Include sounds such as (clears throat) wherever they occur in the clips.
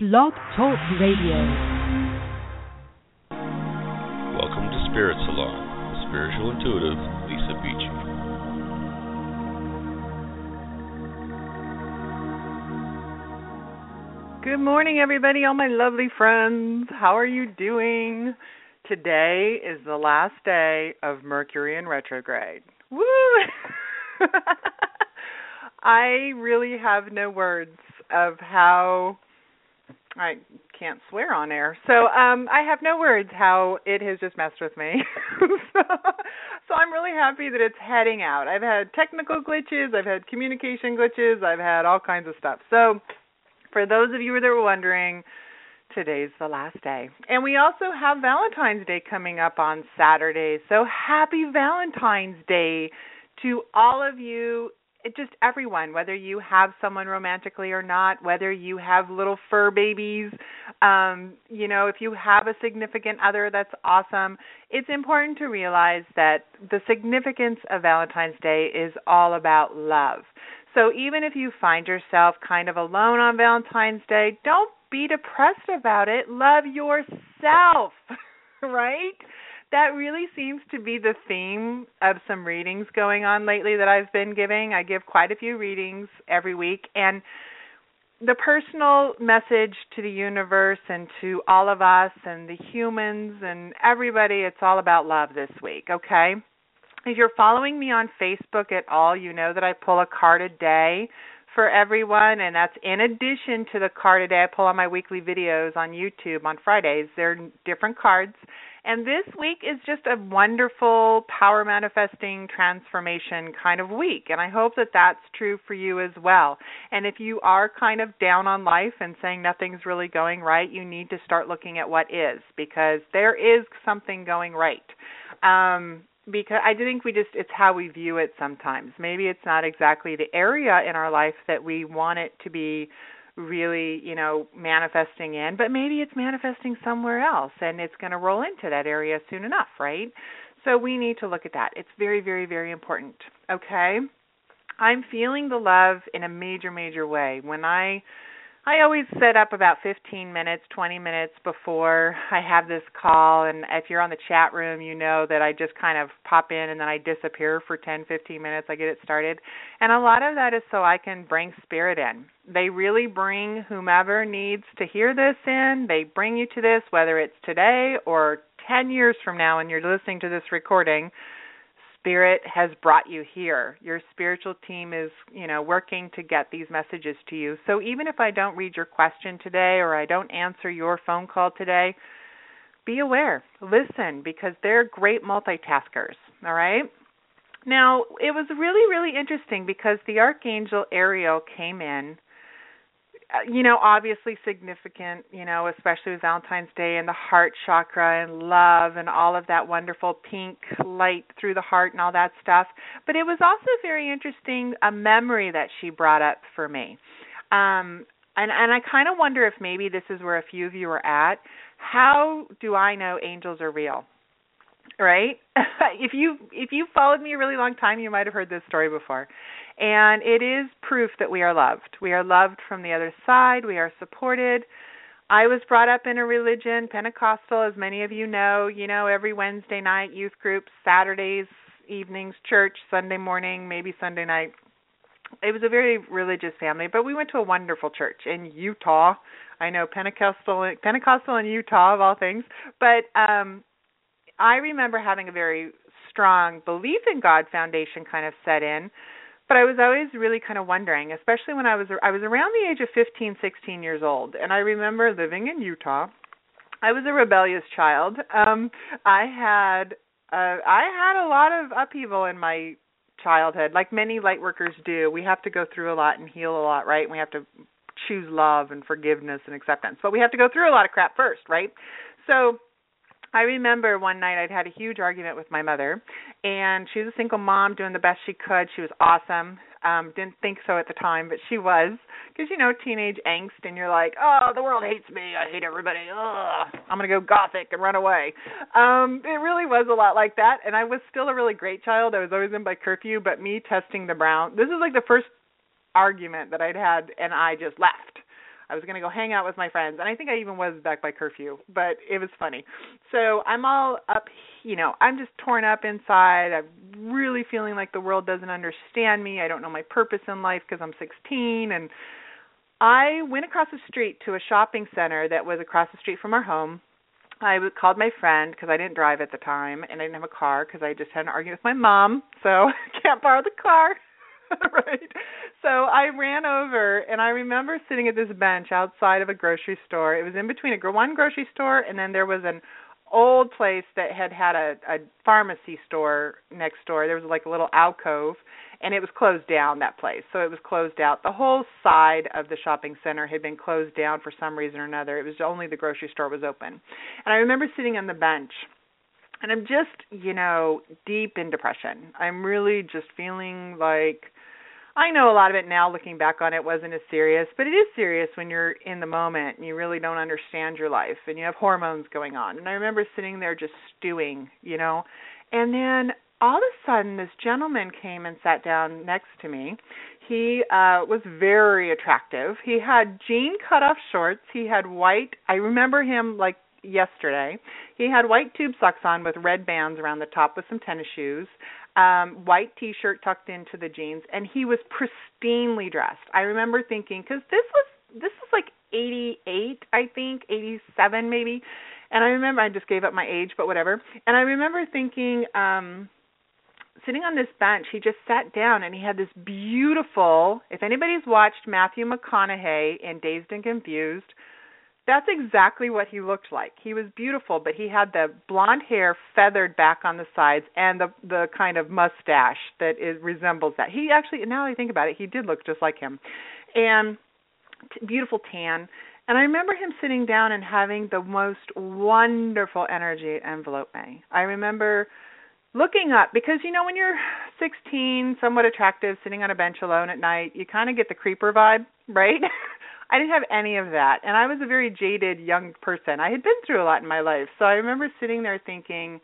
Blog Talk Radio. Welcome to Spirit Salon with spiritual intuitive Lisa Beachy. Good morning, everybody, all my lovely friends. How are you doing? Today is the last day of Mercury in retrograde. Woo! (laughs) I really have no words of how I can't swear on air. So um I have no words how it has just messed with me. (laughs) so, so I'm really happy that it's heading out. I've had technical glitches, I've had communication glitches, I've had all kinds of stuff. So for those of you that were wondering, today's the last day. And we also have Valentine's Day coming up on Saturday. So happy Valentine's Day to all of you it just everyone, whether you have someone romantically or not, whether you have little fur babies, um, you know, if you have a significant other, that's awesome. It's important to realize that the significance of Valentine's Day is all about love. So even if you find yourself kind of alone on Valentine's Day, don't be depressed about it. Love yourself, (laughs) right? That really seems to be the theme of some readings going on lately that I've been giving. I give quite a few readings every week and the personal message to the universe and to all of us and the humans and everybody it's all about love this week, okay? If you're following me on Facebook at all, you know that I pull a card a day for everyone, and that's in addition to the card a day I pull on my weekly videos on YouTube on Fridays. They're different cards, and this week is just a wonderful power manifesting transformation kind of week. And I hope that that's true for you as well. And if you are kind of down on life and saying nothing's really going right, you need to start looking at what is because there is something going right. Um, because I think we just it's how we view it sometimes. Maybe it's not exactly the area in our life that we want it to be really, you know, manifesting in, but maybe it's manifesting somewhere else and it's going to roll into that area soon enough, right? So we need to look at that. It's very, very, very important. Okay? I'm feeling the love in a major, major way. When I I always set up about 15 minutes, 20 minutes before I have this call. And if you're on the chat room, you know that I just kind of pop in and then I disappear for 10, 15 minutes. I get it started. And a lot of that is so I can bring spirit in. They really bring whomever needs to hear this in. They bring you to this, whether it's today or 10 years from now and you're listening to this recording spirit has brought you here. Your spiritual team is, you know, working to get these messages to you. So even if I don't read your question today or I don't answer your phone call today, be aware. Listen because they're great multitaskers, all right? Now, it was really really interesting because the archangel Ariel came in you know, obviously significant, you know, especially with Valentine's Day and the heart chakra and love and all of that wonderful pink light through the heart and all that stuff. But it was also very interesting a memory that she brought up for me. Um and and I kind of wonder if maybe this is where a few of you are at. How do I know angels are real? Right? (laughs) if you if you followed me a really long time, you might have heard this story before. And it is proof that we are loved. We are loved from the other side, we are supported. I was brought up in a religion, Pentecostal, as many of you know, you know, every Wednesday night, youth groups, Saturdays, evenings, church, Sunday morning, maybe Sunday night. It was a very religious family, but we went to a wonderful church in Utah. I know Pentecostal Pentecostal in Utah of all things, but um I remember having a very strong belief in God foundation kind of set in but I was always really kind of wondering, especially when I was I was around the age of 15, 16 years old, and I remember living in Utah. I was a rebellious child. Um I had uh I had a lot of upheaval in my childhood, like many light workers do. We have to go through a lot and heal a lot, right? We have to choose love and forgiveness and acceptance. But we have to go through a lot of crap first, right? So I remember one night I'd had a huge argument with my mother, and she was a single mom doing the best she could. She was awesome. Um, didn't think so at the time, but she was, because you know teenage angst, and you're like, oh, the world hates me. I hate everybody. Ugh, I'm gonna go gothic and run away. Um, it really was a lot like that, and I was still a really great child. I was always in by curfew, but me testing the brown. This is like the first argument that I'd had, and I just left I was going to go hang out with my friends, and I think I even was back by curfew, but it was funny. So I'm all up, you know, I'm just torn up inside. I'm really feeling like the world doesn't understand me. I don't know my purpose in life because I'm 16, and I went across the street to a shopping center that was across the street from our home. I called my friend because I didn't drive at the time, and I didn't have a car because I just had an argument with my mom, so (laughs) can't borrow the car. (laughs) right. So I ran over and I remember sitting at this bench outside of a grocery store. It was in between a one grocery store and then there was an old place that had had a a pharmacy store next door. There was like a little alcove and it was closed down that place. So it was closed out. The whole side of the shopping center had been closed down for some reason or another. It was only the grocery store was open. And I remember sitting on the bench and I'm just, you know, deep in depression. I'm really just feeling like I know a lot of it now looking back on it wasn't as serious, but it is serious when you're in the moment and you really don't understand your life and you have hormones going on. And I remember sitting there just stewing, you know. And then all of a sudden this gentleman came and sat down next to me. He uh was very attractive. He had jean cut off shorts. He had white I remember him like yesterday. He had white tube socks on with red bands around the top with some tennis shoes um white t-shirt tucked into the jeans and he was pristinely dressed. I remember thinking cuz this was this was like 88 I think, 87 maybe. And I remember I just gave up my age but whatever. And I remember thinking um sitting on this bench, he just sat down and he had this beautiful, if anybody's watched Matthew McConaughey in Dazed and Confused, that's exactly what he looked like. He was beautiful, but he had the blonde hair feathered back on the sides and the the kind of mustache that is resembles that. He actually now I think about it, he did look just like him. And t- beautiful tan. And I remember him sitting down and having the most wonderful energy envelope me. I remember looking up because you know when you're 16, somewhat attractive, sitting on a bench alone at night, you kind of get the creeper vibe, right? (laughs) I didn't have any of that. And I was a very jaded young person. I had been through a lot in my life. So I remember sitting there thinking,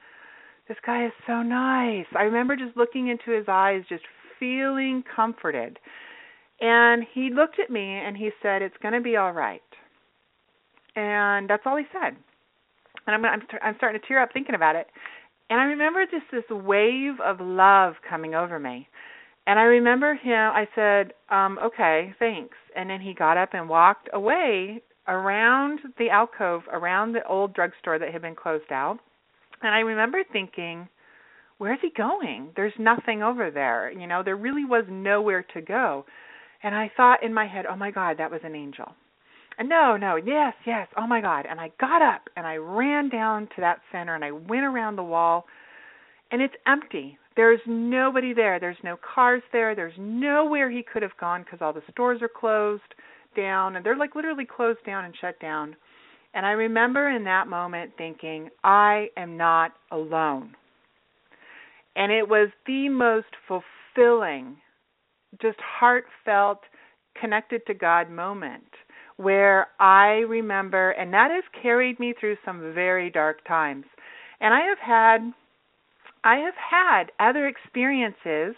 this guy is so nice. I remember just looking into his eyes, just feeling comforted. And he looked at me and he said, "It's going to be all right." And that's all he said. And I'm I'm, I'm starting to tear up thinking about it. And I remember just this wave of love coming over me. And I remember him, I said, um, okay, thanks. And then he got up and walked away around the alcove, around the old drugstore that had been closed out. And I remember thinking, where's he going? There's nothing over there. You know, there really was nowhere to go. And I thought in my head, oh my God, that was an angel. And no, no, yes, yes, oh my God. And I got up and I ran down to that center and I went around the wall and it's empty. There's nobody there. There's no cars there. There's nowhere he could have gone because all the stores are closed down and they're like literally closed down and shut down. And I remember in that moment thinking, I am not alone. And it was the most fulfilling, just heartfelt, connected to God moment where I remember, and that has carried me through some very dark times. And I have had I have had other experiences.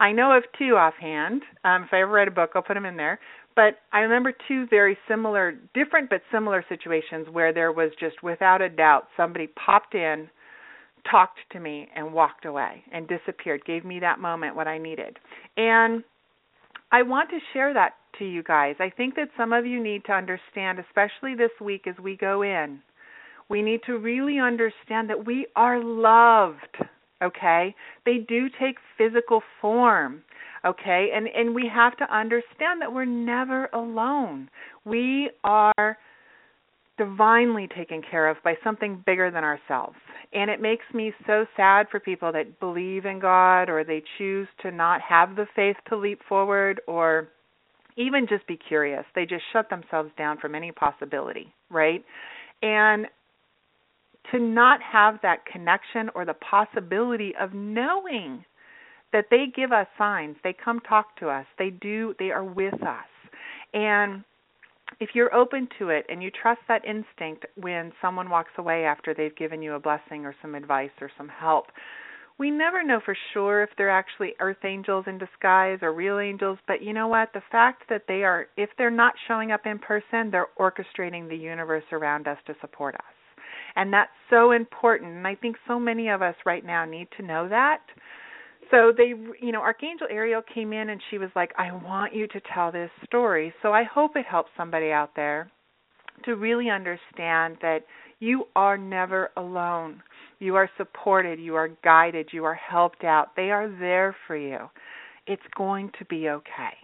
I know of two offhand. Um, if I ever write a book, I'll put them in there. But I remember two very similar, different but similar situations where there was just without a doubt somebody popped in, talked to me, and walked away and disappeared, gave me that moment what I needed. And I want to share that to you guys. I think that some of you need to understand, especially this week as we go in, we need to really understand that we are loved okay they do take physical form okay and and we have to understand that we're never alone we are divinely taken care of by something bigger than ourselves and it makes me so sad for people that believe in God or they choose to not have the faith to leap forward or even just be curious. They just shut themselves down from any possibility, right? And to not have that connection or the possibility of knowing that they give us signs, they come talk to us, they do, they are with us. And if you're open to it and you trust that instinct when someone walks away after they've given you a blessing or some advice or some help, we never know for sure if they're actually earth angels in disguise or real angels, but you know what? The fact that they are, if they're not showing up in person, they're orchestrating the universe around us to support us. And that's so important. And I think so many of us right now need to know that. So they, you know, Archangel Ariel came in and she was like, I want you to tell this story. So I hope it helps somebody out there to really understand that you are never alone. You are supported, you are guided, you are helped out. They are there for you. It's going to be okay.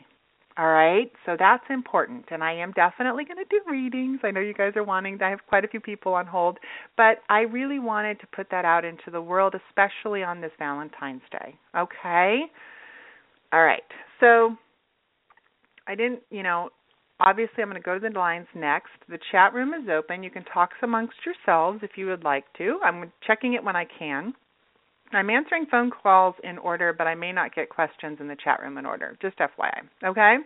All right, so that's important, and I am definitely going to do readings. I know you guys are wanting. I have quite a few people on hold, but I really wanted to put that out into the world, especially on this Valentine's Day. Okay, all right. So I didn't, you know, obviously I'm going to go to the lines next. The chat room is open. You can talk amongst yourselves if you would like to. I'm checking it when I can. I'm answering phone calls in order, but I may not get questions in the chat room in order. Just FYI. Okay?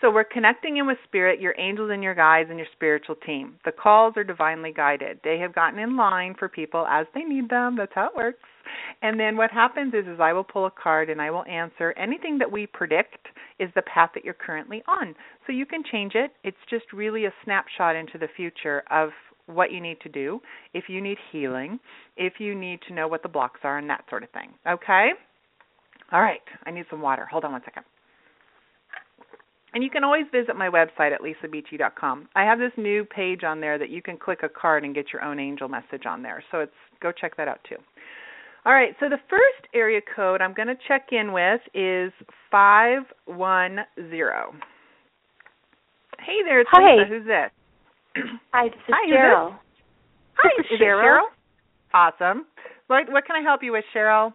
So we're connecting in with spirit, your angels and your guides and your spiritual team. The calls are divinely guided. They have gotten in line for people as they need them. That's how it works. And then what happens is is I will pull a card and I will answer anything that we predict is the path that you're currently on. So you can change it. It's just really a snapshot into the future of what you need to do, if you need healing, if you need to know what the blocks are, and that sort of thing. Okay? All right. I need some water. Hold on one second. And you can always visit my website at lisabeachy.com. I have this new page on there that you can click a card and get your own angel message on there. So it's go check that out too. All right, so the first area code I'm going to check in with is 510. Hey there, it's Hi. Lisa. Who's this? (clears throat) Hi, this is Hi, who's Cheryl. Hi, This is is Cheryl. Cheryl? Awesome. What what can I help you with, Cheryl?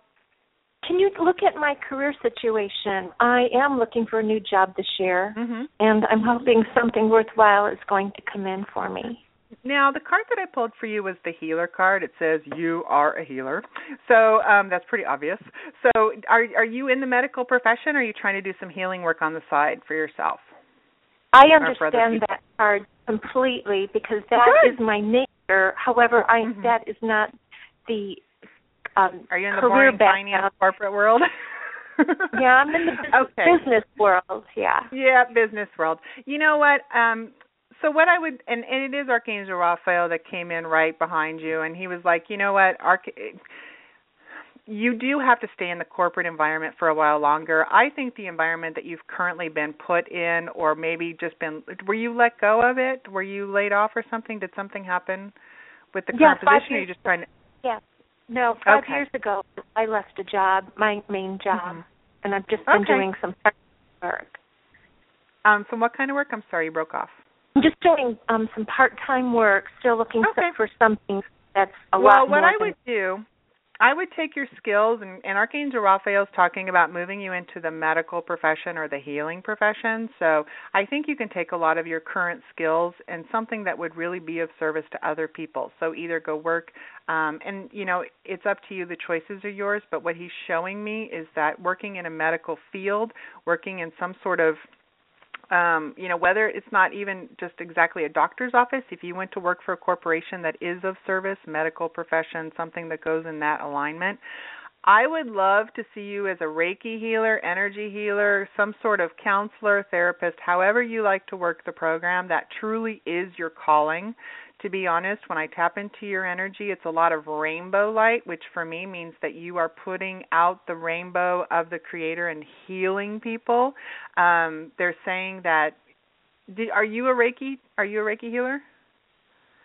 Can you look at my career situation? I am looking for a new job this year, Mm-hmm. and I'm hoping something worthwhile is going to come in for me. Now, the card that I pulled for you was the healer card. It says you are a healer, so um, that's pretty obvious. So, are are you in the medical profession, or are you trying to do some healing work on the side for yourself? I Or for understand that card completely because that Good. is my nature. However, I Mhm. that is not the um, Are you in the boring background. finance corporate world? (laughs) Yeah, I'm in the business, okay. business world. Yeah. Yeah, business world. You know what? Um so what I would and, and it is Archangel Raphael that came in right behind you and he was like, "You know what? Arch you do have to stay in the corporate environment for a while longer. I think the environment that you've currently been put in or maybe just been were you let go of it? Were you laid off or something? Did something happen with the Yeah, current five position or are you just trying to Yeah. No, five Okay. years ago I left a job, my main job, Mhm. and I've just been Okay. doing some part time work. um so what kind of work? I'm sorry, you broke off. I'm just doing um some part-time work, still looking Okay. for something that's a well, lot Well, what I would do, I would take your skills, and, and Archangel Raphael is talking about moving you into the medical profession or the healing profession. So I think you can take a lot of your current skills and something that would really be of service to other people. So either go work, um, and you know it's up to you. The choices are yours. But what he's showing me is that working in a medical field, working in some sort of um, you know, whether it's not even just exactly a doctor's office, if you went to work for a corporation that is of service, medical profession, something that goes in that alignment, I would love to see you as a Reiki healer, energy healer, some sort of counselor, therapist, however you like to work the program. That truly is your calling. To be honest, when I tap into your energy, it's a lot of rainbow light, which for me means that you are putting out the rainbow of the Creator and healing people. Um, they're saying that. Did, are you a Reiki? Are you a Reiki healer?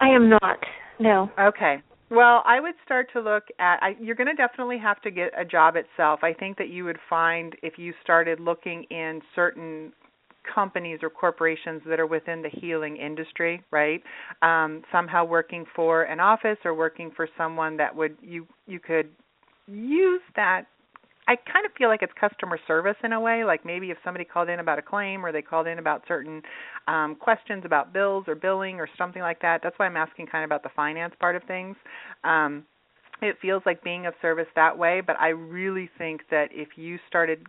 I am not. No. Okay. Well, I would start to look at. I, you're going to definitely have to get a job itself. I think that you would find if you started looking in certain companies or corporations that are within the healing industry, right? Um, somehow working for an office or working for someone that would you you could use that I kind of feel like it's customer service in a way. Like maybe if somebody called in about a claim or they called in about certain um, questions about bills or billing or something like that. That's why I'm asking kind of about the finance part of things. Um, it feels like being of service that way, but I really think that if you started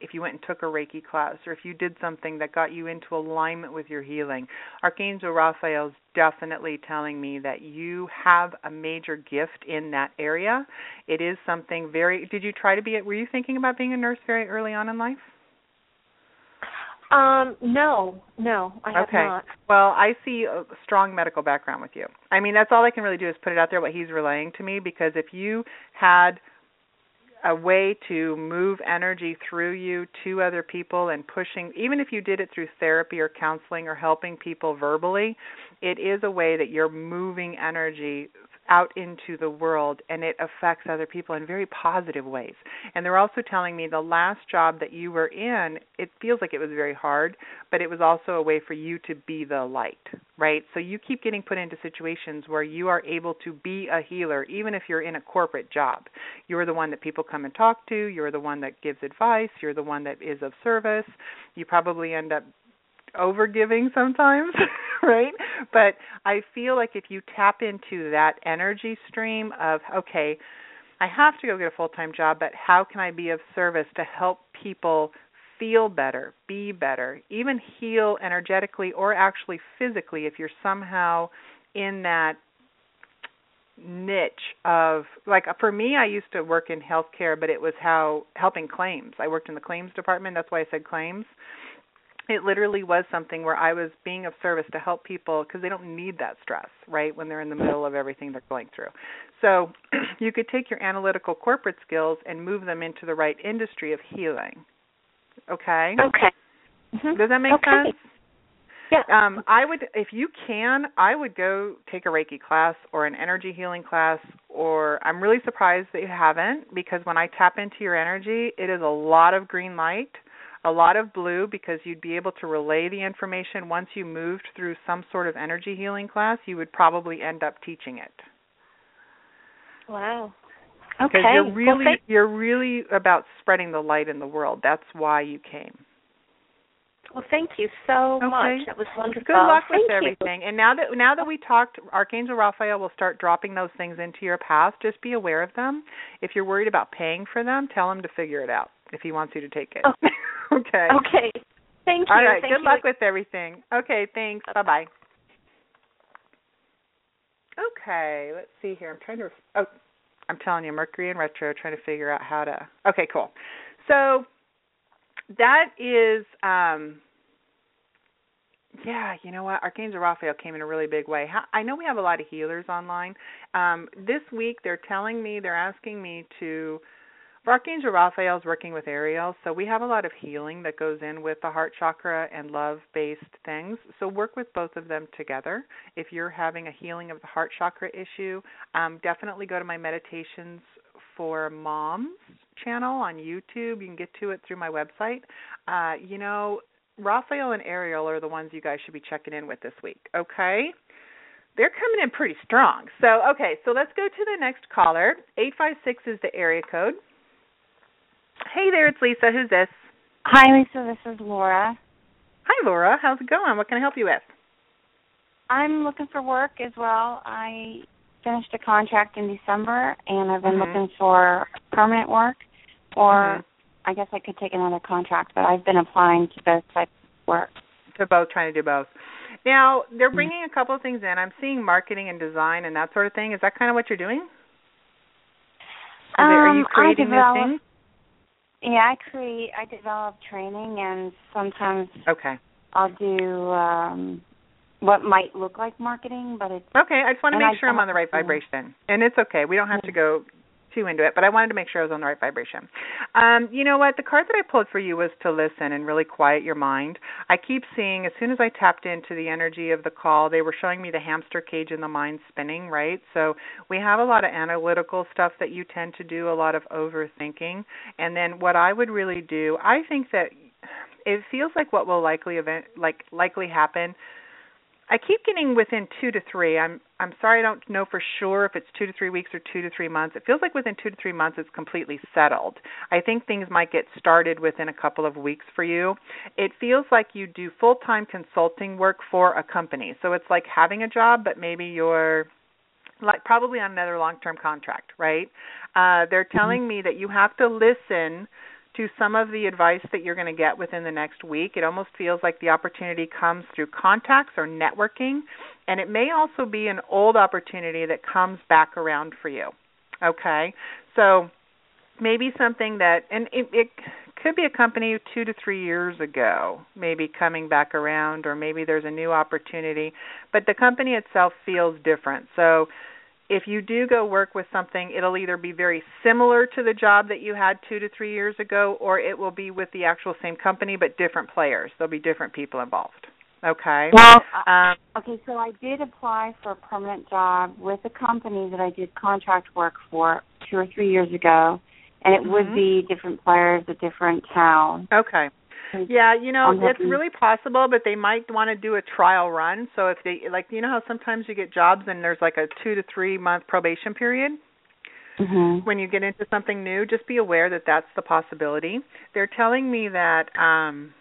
if you went and took a Reiki class or if you did something that got you into alignment with your healing. Archangel Raphael is definitely telling me that you have a major gift in that area. It is something very Did you try to be a were you thinking about being a nurse very early on in life? Um, no, no, I have okay. not. Well, I see a strong medical background with you. I mean, that's all I can really do is put it out there what he's relaying to me because if you had a way to move energy through you to other people and pushing even if you did it through therapy or counseling or helping people verbally, it is a way that you're moving energy out into the world and it affects other people in very positive ways. And they're also telling me the last job that you were in, it feels like it was very hard, but it was also a way for you to be the light, right? So you keep getting put into situations where you are able to be a healer even if you're in a corporate job. You're the one that people come and talk to, you're the one that gives advice, you're the one that is of service. You probably end up over giving sometimes, (laughs) right? But I feel like if you tap into that energy stream of, okay, I have to go get a full time job, but how can I be of service to help people feel better, be better, even heal energetically or actually physically if you're somehow in that niche of like for me I used to work in healthcare but it was how helping claims. I worked in the claims department, that's why I said claims it literally was something where I was being of service to help people because they don't need that stress, right, when they're in the middle of everything they're going through. So (clears throat) you could take your analytical corporate skills and move them into the right industry of healing. Okay? Okay. Mm-hmm. Does that make okay. sense? Yeah. Um, I would, if you can, I would go take a Reiki class or an energy healing class. Or I'm really surprised that you haven't because when I tap into your energy, it is a lot of green light a lot of blue because you'd be able to relay the information. Once you moved through some sort of energy healing class you would probably end up teaching it. Wow. Okay. because you're really well, you're really about spreading the light in the world. That's why you came. Well thank you so okay. much. That was wonderful. Good luck thank with everything. You. and now that now that we talked archangel raphael will start dropping those things into your path just be aware of them. If you're worried about paying for them tell him to figure it out if he wants you to take it. Oh. (laughs) okay. Okay. Thank you. All right. Thank Good you. luck with everything. Okay. Thanks. Bye bye. Okay. Let's see here. I'm trying to. Oh, I'm telling you, Mercury in retro. Trying to figure out how to. Okay. Cool. So that is. um yeah, you know what? Archangel Raphael came in a really big way. I know we have a lot of healers online. Um, this week, they're telling me, they're asking me to Archangel Raphael is working with Ariel, so we have a lot of healing that goes in with the heart chakra and love based things. So work with both of them together. If you're having a healing of the heart chakra issue, um, definitely go to my meditations for moms channel on YouTube. You can get to it through my website. Uh, you know, Raphael and Ariel are the ones you guys should be checking in with this week, okay? They're coming in pretty strong. So, okay, so let's go to the next caller. 856 is the area code. Hey there, it's Lisa. Who's this? Hi, Lisa. This is Laura. Hi, Laura. How's it going? What can I help you with? I'm looking for work as well. I finished a contract in December, and I've been mm-hmm. looking for permanent work, or mm-hmm. I guess I could take another contract, but I've been applying to both types of work. To both, trying to do both. Now, they're Mm-hmm. bringing a couple of things in. I'm seeing marketing and design and that sort of thing. Is that kind of what you're doing? Um, are you creating I develop, new things? Yeah, I create. I develop training, and sometimes Okay. I'll do um what might look like marketing, but it's Okay, I just want to make I sure I'm on the right vibration. And it's okay. We don't have to go too into it, but I wanted to make sure I was on the right vibration. Um, you know what? The card that I pulled for you was to listen and really quiet your mind. I keep seeing as soon as I tapped into the energy of the call, they were showing me the hamster cage and the mind spinning, right? So we have a lot of analytical stuff that you tend to do, a lot of overthinking. And then what I would really do, I think that it feels like what will likely event like likely happen I keep getting within two to three. I'm I'm sorry I don't know for sure if it's two to three weeks or two to three months. It feels like within two to three months it's completely settled. I think things might get started within a couple of weeks for you. It feels like you do full time consulting work for a company. So it's like having a job but maybe you're like probably on another long term contract, right? Uh they're telling me that you have to listen to some of the advice that you're going to get within the next week. It almost feels like the opportunity comes through contacts or networking, and it may also be an old opportunity that comes back around for you. Okay? So maybe something that and it, it could be a company two to three years ago, maybe coming back around, or maybe there's a new opportunity. But the company itself feels different. So if you do go work with something, it'll either be very similar to the job that you had two to three years ago, or it will be with the actual same company but different players. There'll be different people involved. Okay. Well, um, okay, so I did apply for a permanent job with a company that I did contract work for two or three years ago, and it mm-hmm. would be different players, a different town. Okay. Yeah, you know, it's really possible, but they might want to do a trial run. So if they like, you know how sometimes you get jobs and there's like a two to three month probation period. Mm-hmm. When you get into something new, just be aware that that's the possibility. They're telling me that um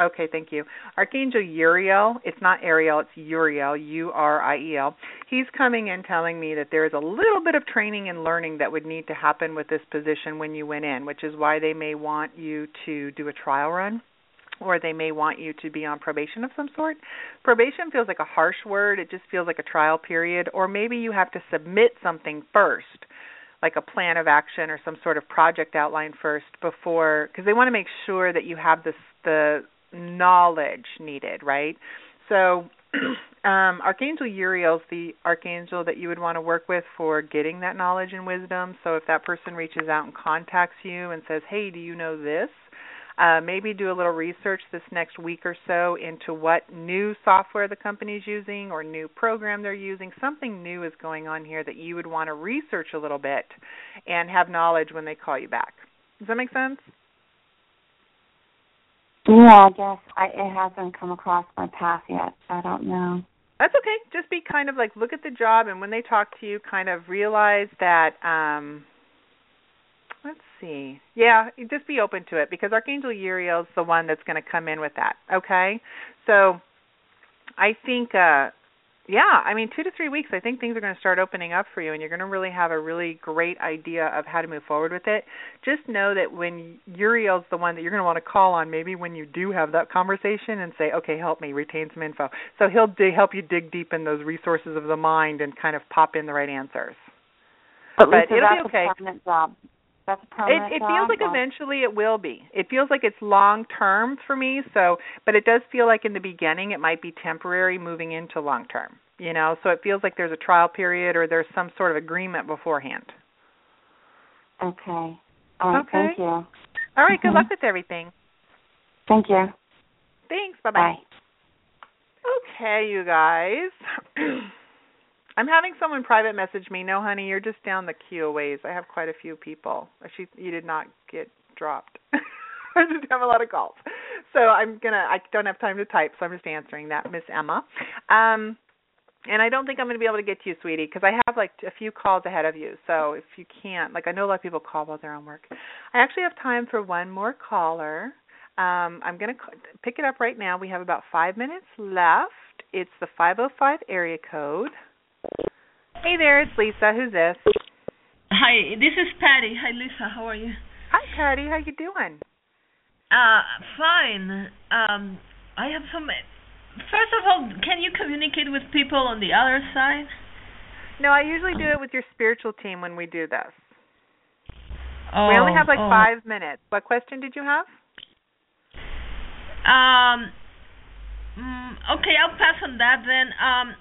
Okay, thank you. Archangel Uriel, it's not Ariel, it's Uriel, U R I E L. He's coming in telling me that there is a little bit of training and learning that would need to happen with this position when you went in, which is why they may want you to do a trial run or they may want you to be on probation of some sort. Probation feels like a harsh word, it just feels like a trial period, or maybe you have to submit something first like a plan of action or some sort of project outline first before because they want to make sure that you have this the knowledge needed, right? So (clears throat) um, Archangel Uriel is the archangel that you would want to work with for getting that knowledge and wisdom. So if that person reaches out and contacts you and says, "Hey, do you know this?" Uh, maybe do a little research this next week or so into what new software the company's using or new program they're using. Something new is going on here that you would want to research a little bit and have knowledge when they call you back. Does that make sense? Yeah, I guess I, it hasn't come across my path yet. So I don't know. That's okay. Just be kind of like look at the job, and when they talk to you, kind of realize that. um Let's see. Yeah, just be open to it because Archangel Uriel is the one that's going to come in with that. Okay, so I think uh yeah, I mean, two to three weeks, I think things are going to start opening up for you, and you're going to really have a really great idea of how to move forward with it. Just know that when Uriel's the one that you're going to want to call on, maybe when you do have that conversation and say, "Okay, help me retain some info," so he'll dig, help you dig deep in those resources of the mind and kind of pop in the right answers. But, but it'll be okay. job. That's a permanent it, it job, feels like eventually it will be. It feels like it's long term for me. So, but it does feel like in the beginning it might be temporary, moving into long term. You know, so it feels like there's a trial period or there's some sort of agreement beforehand. Okay. All right. Okay. Thank you. All right, mm-hmm. Good luck with everything. Thank you. Thanks. Bye bye. Okay, you guys. (clears throat) I'm having someone private message me. No, honey, you're just down the queue a ways. I have quite a few people. She, you did not get dropped. (laughs) I just have a lot of calls, so I'm gonna. I don't have time to type, so I'm just answering that, Miss Emma. Um, and I don't think I'm going to be able to get to you, sweetie, because I have like a few calls ahead of you. So if you can't, like I know a lot of people call while they're on work. I actually have time for one more caller. Um, I'm going to pick it up right now. We have about five minutes left. It's the 505 area code. Hey there, it's Lisa. Who's this? Hi, this is Patty. Hi, Lisa. How are you? Hi, Patty. How you doing? Uh, fine. Um, I have some. First of all, can you communicate with people on the other side? No, I usually do it with your spiritual team when we do this. Oh, we only have like oh. five minutes. What question did you have? Um. Mm, okay, I'll pass on that then. Um,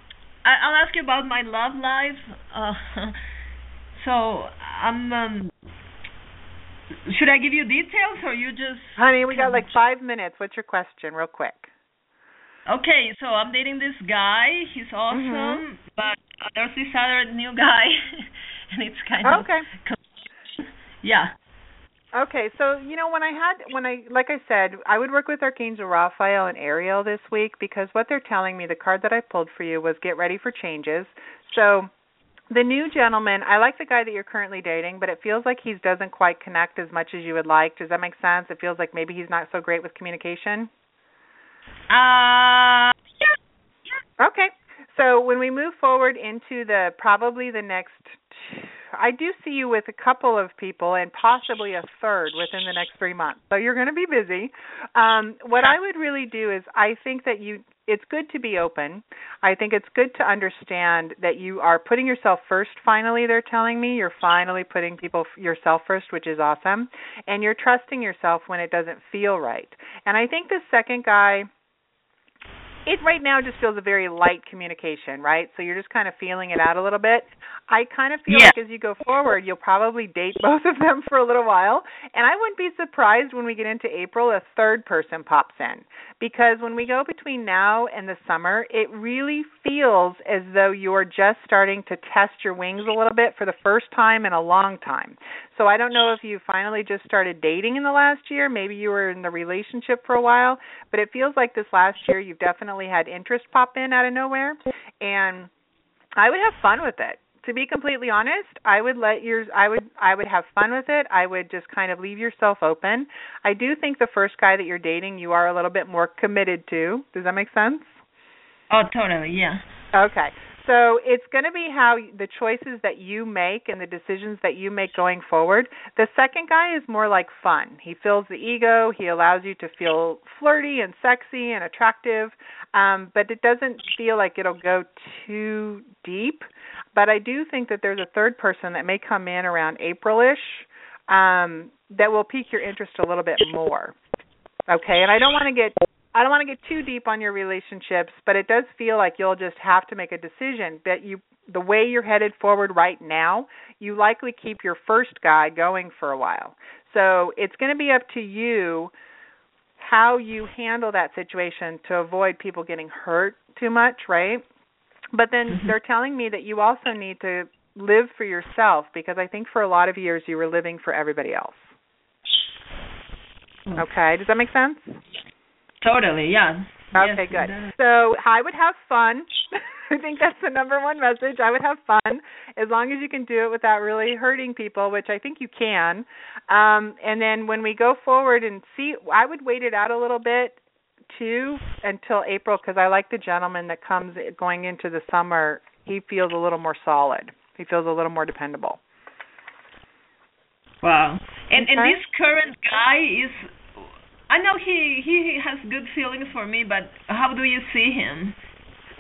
I, I'll ask you about my love life. Uh, (laughs) so I'm. Um, should I give you details or you just? Honey, we got like five minutes. What's your question, real quick? Okay, so I'm dating this guy. He's awesome, Mhm. but uh, there's this other new guy, (laughs) and it's kind of Okay. (laughs) yeah. Okay, so you know when I had when I like I said, I would work with Archangel Raphael and Ariel this week because what they're telling me, the card that I pulled for you was get ready for changes. So the new gentleman, I like the guy that you're currently dating, but it feels like he doesn't quite connect as much as you would like. Does that make sense? It feels like maybe he's not so great with communication. Uh yeah. Okay. So when we move forward into the probably the next I do see you with a couple of people and possibly a third within the next three months. So you're going to be busy. Um, what I would really do is I think that you it's good to be open. I think it's good to understand that you are putting yourself first. Finally, they're telling me you're finally putting people yourself first, which is awesome, and you're trusting yourself when it doesn't feel right. And I think the second guy it right now just feels a very light communication, right? So you're just kind of feeling it out a little bit. I kind of feel yeah. like as you go forward, you'll probably date (laughs) both of them for a little while. And I wouldn't be surprised when we get into April, a third person pops in. Because when we go between now and the summer, it really feels as though you're just starting to test your wings a little bit for the first time in a long time. So I don't know if you finally just started dating in the last year. Maybe you were in the relationship for a while. But it feels like this last year you've definitely had interest pop in out of nowhere. And I would have fun with it to be completely honest, I would let yours I would I would have fun with it. I would just kind of leave yourself open. I do think the first guy that you're dating you are a little bit more committed to. Does that make sense? Oh, totally. Yeah. Okay. So it's going to be how the choices that you make and the decisions that you make going forward. The second guy is more like fun. He fills the ego. He allows you to feel flirty and sexy and attractive, um, but it doesn't feel like it'll go too deep. But I do think that there's a third person that may come in around Aprilish um, that will pique your interest a little bit more. Okay, and I don't want to get I don't want to get too deep on your relationships, but it does feel like you'll just have to make a decision that you the way you're headed forward right now, you likely keep your first guy going for a while. So it's going to be up to you how you handle that situation to avoid people getting hurt too much, right? But then mm-hmm. they're telling me that you also need to live for yourself because I think for a lot of years you were living for everybody else. Mm. Okay, does that make sense? Totally, yeah. Okay, yes, good. So I would have fun. (laughs) I think that's the number one message. I would have fun as long as you can do it without really hurting people, which I think you can. Um, and then when we go forward and see, I would wait it out a little bit too until April because I like the gentleman that comes going into the summer. He feels a little more solid. He feels a little more dependable. Wow. And okay. and this current guy is I know he he has good feelings for me, but how do you see him?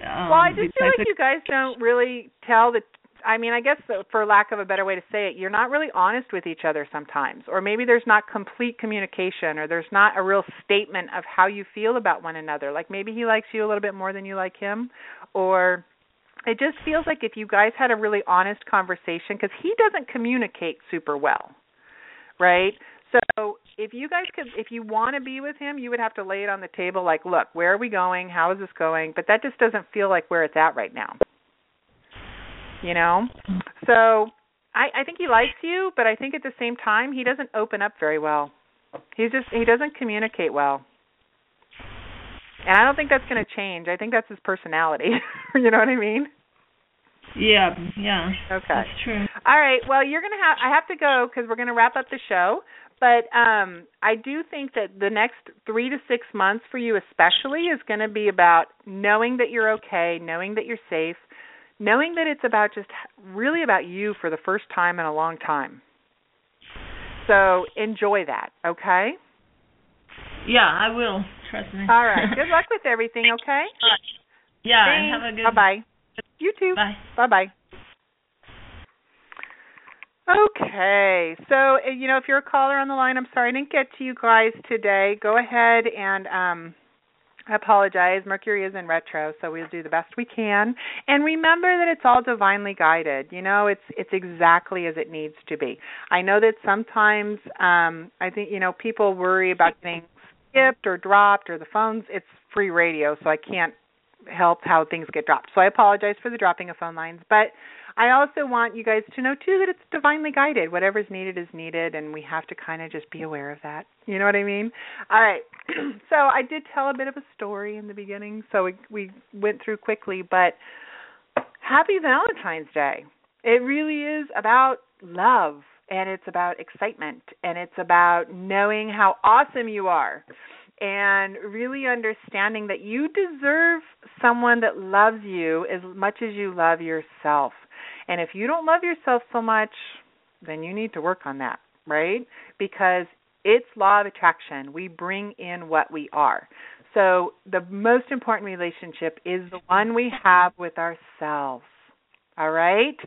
Um, well, I just feel like you guys don't really tell the I mean, I guess for lack of a better way to say it, you're not really honest with each other sometimes, or maybe there's not complete communication, or there's not a real statement of how you feel about one another. Like maybe he likes you a little bit more than you like him, or it just feels like if you guys had a really honest conversation, because he doesn't communicate super well, right? So if you guys could, if you want to be with him, you would have to lay it on the table. Like, look, where are we going? How is this going? But that just doesn't feel like where it's at right now you know so i i think he likes you but i think at the same time he doesn't open up very well he's just he doesn't communicate well and i don't think that's going to change i think that's his personality (laughs) you know what i mean yeah yeah okay that's true all right well you're going to have i have to go because we're going to wrap up the show but um i do think that the next three to six months for you especially is going to be about knowing that you're okay knowing that you're safe knowing that it's about just really about you for the first time in a long time. So enjoy that, okay? Yeah, I will. Trust me. All right. Good luck with (laughs) everything, okay? Yeah, Thanks. and have a good Bye bye. You too. Bye. Bye bye. Okay, so uh, you know if you're a caller on the line, I'm sorry I didn't get to you guys today. Go ahead and um I apologize. Mercury is in retro, so we'll do the best we can. And remember that it's all divinely guided. You know, it's it's exactly as it needs to be. I know that sometimes um I think you know people worry about getting skipped or dropped or the phones it's free radio, so I can't help how things get dropped. So I apologize for the dropping of phone lines, but I also want you guys to know too that it's divinely guided. Whatever's needed is needed, and we have to kind of just be aware of that. You know what I mean? All right. (clears throat) so I did tell a bit of a story in the beginning, so we we went through quickly, but happy Valentine's Day. It really is about love and it's about excitement and it's about knowing how awesome you are and really understanding that you deserve someone that loves you as much as you love yourself And if you don't love yourself so much, then you need to work on that, right? Because it's law of attraction. We bring in what we are. So the most important relationship is the one we have with ourselves. All right?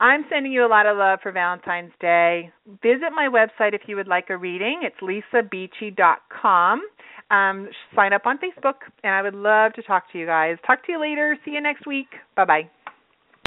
I'm sending you a lot of love for Valentine's Day. Visit my website if you would like a reading. It's lisabeachy.com. Um, sign up on Facebook, and I would love to talk to you guys. Talk to you later. See you next week. Bye bye.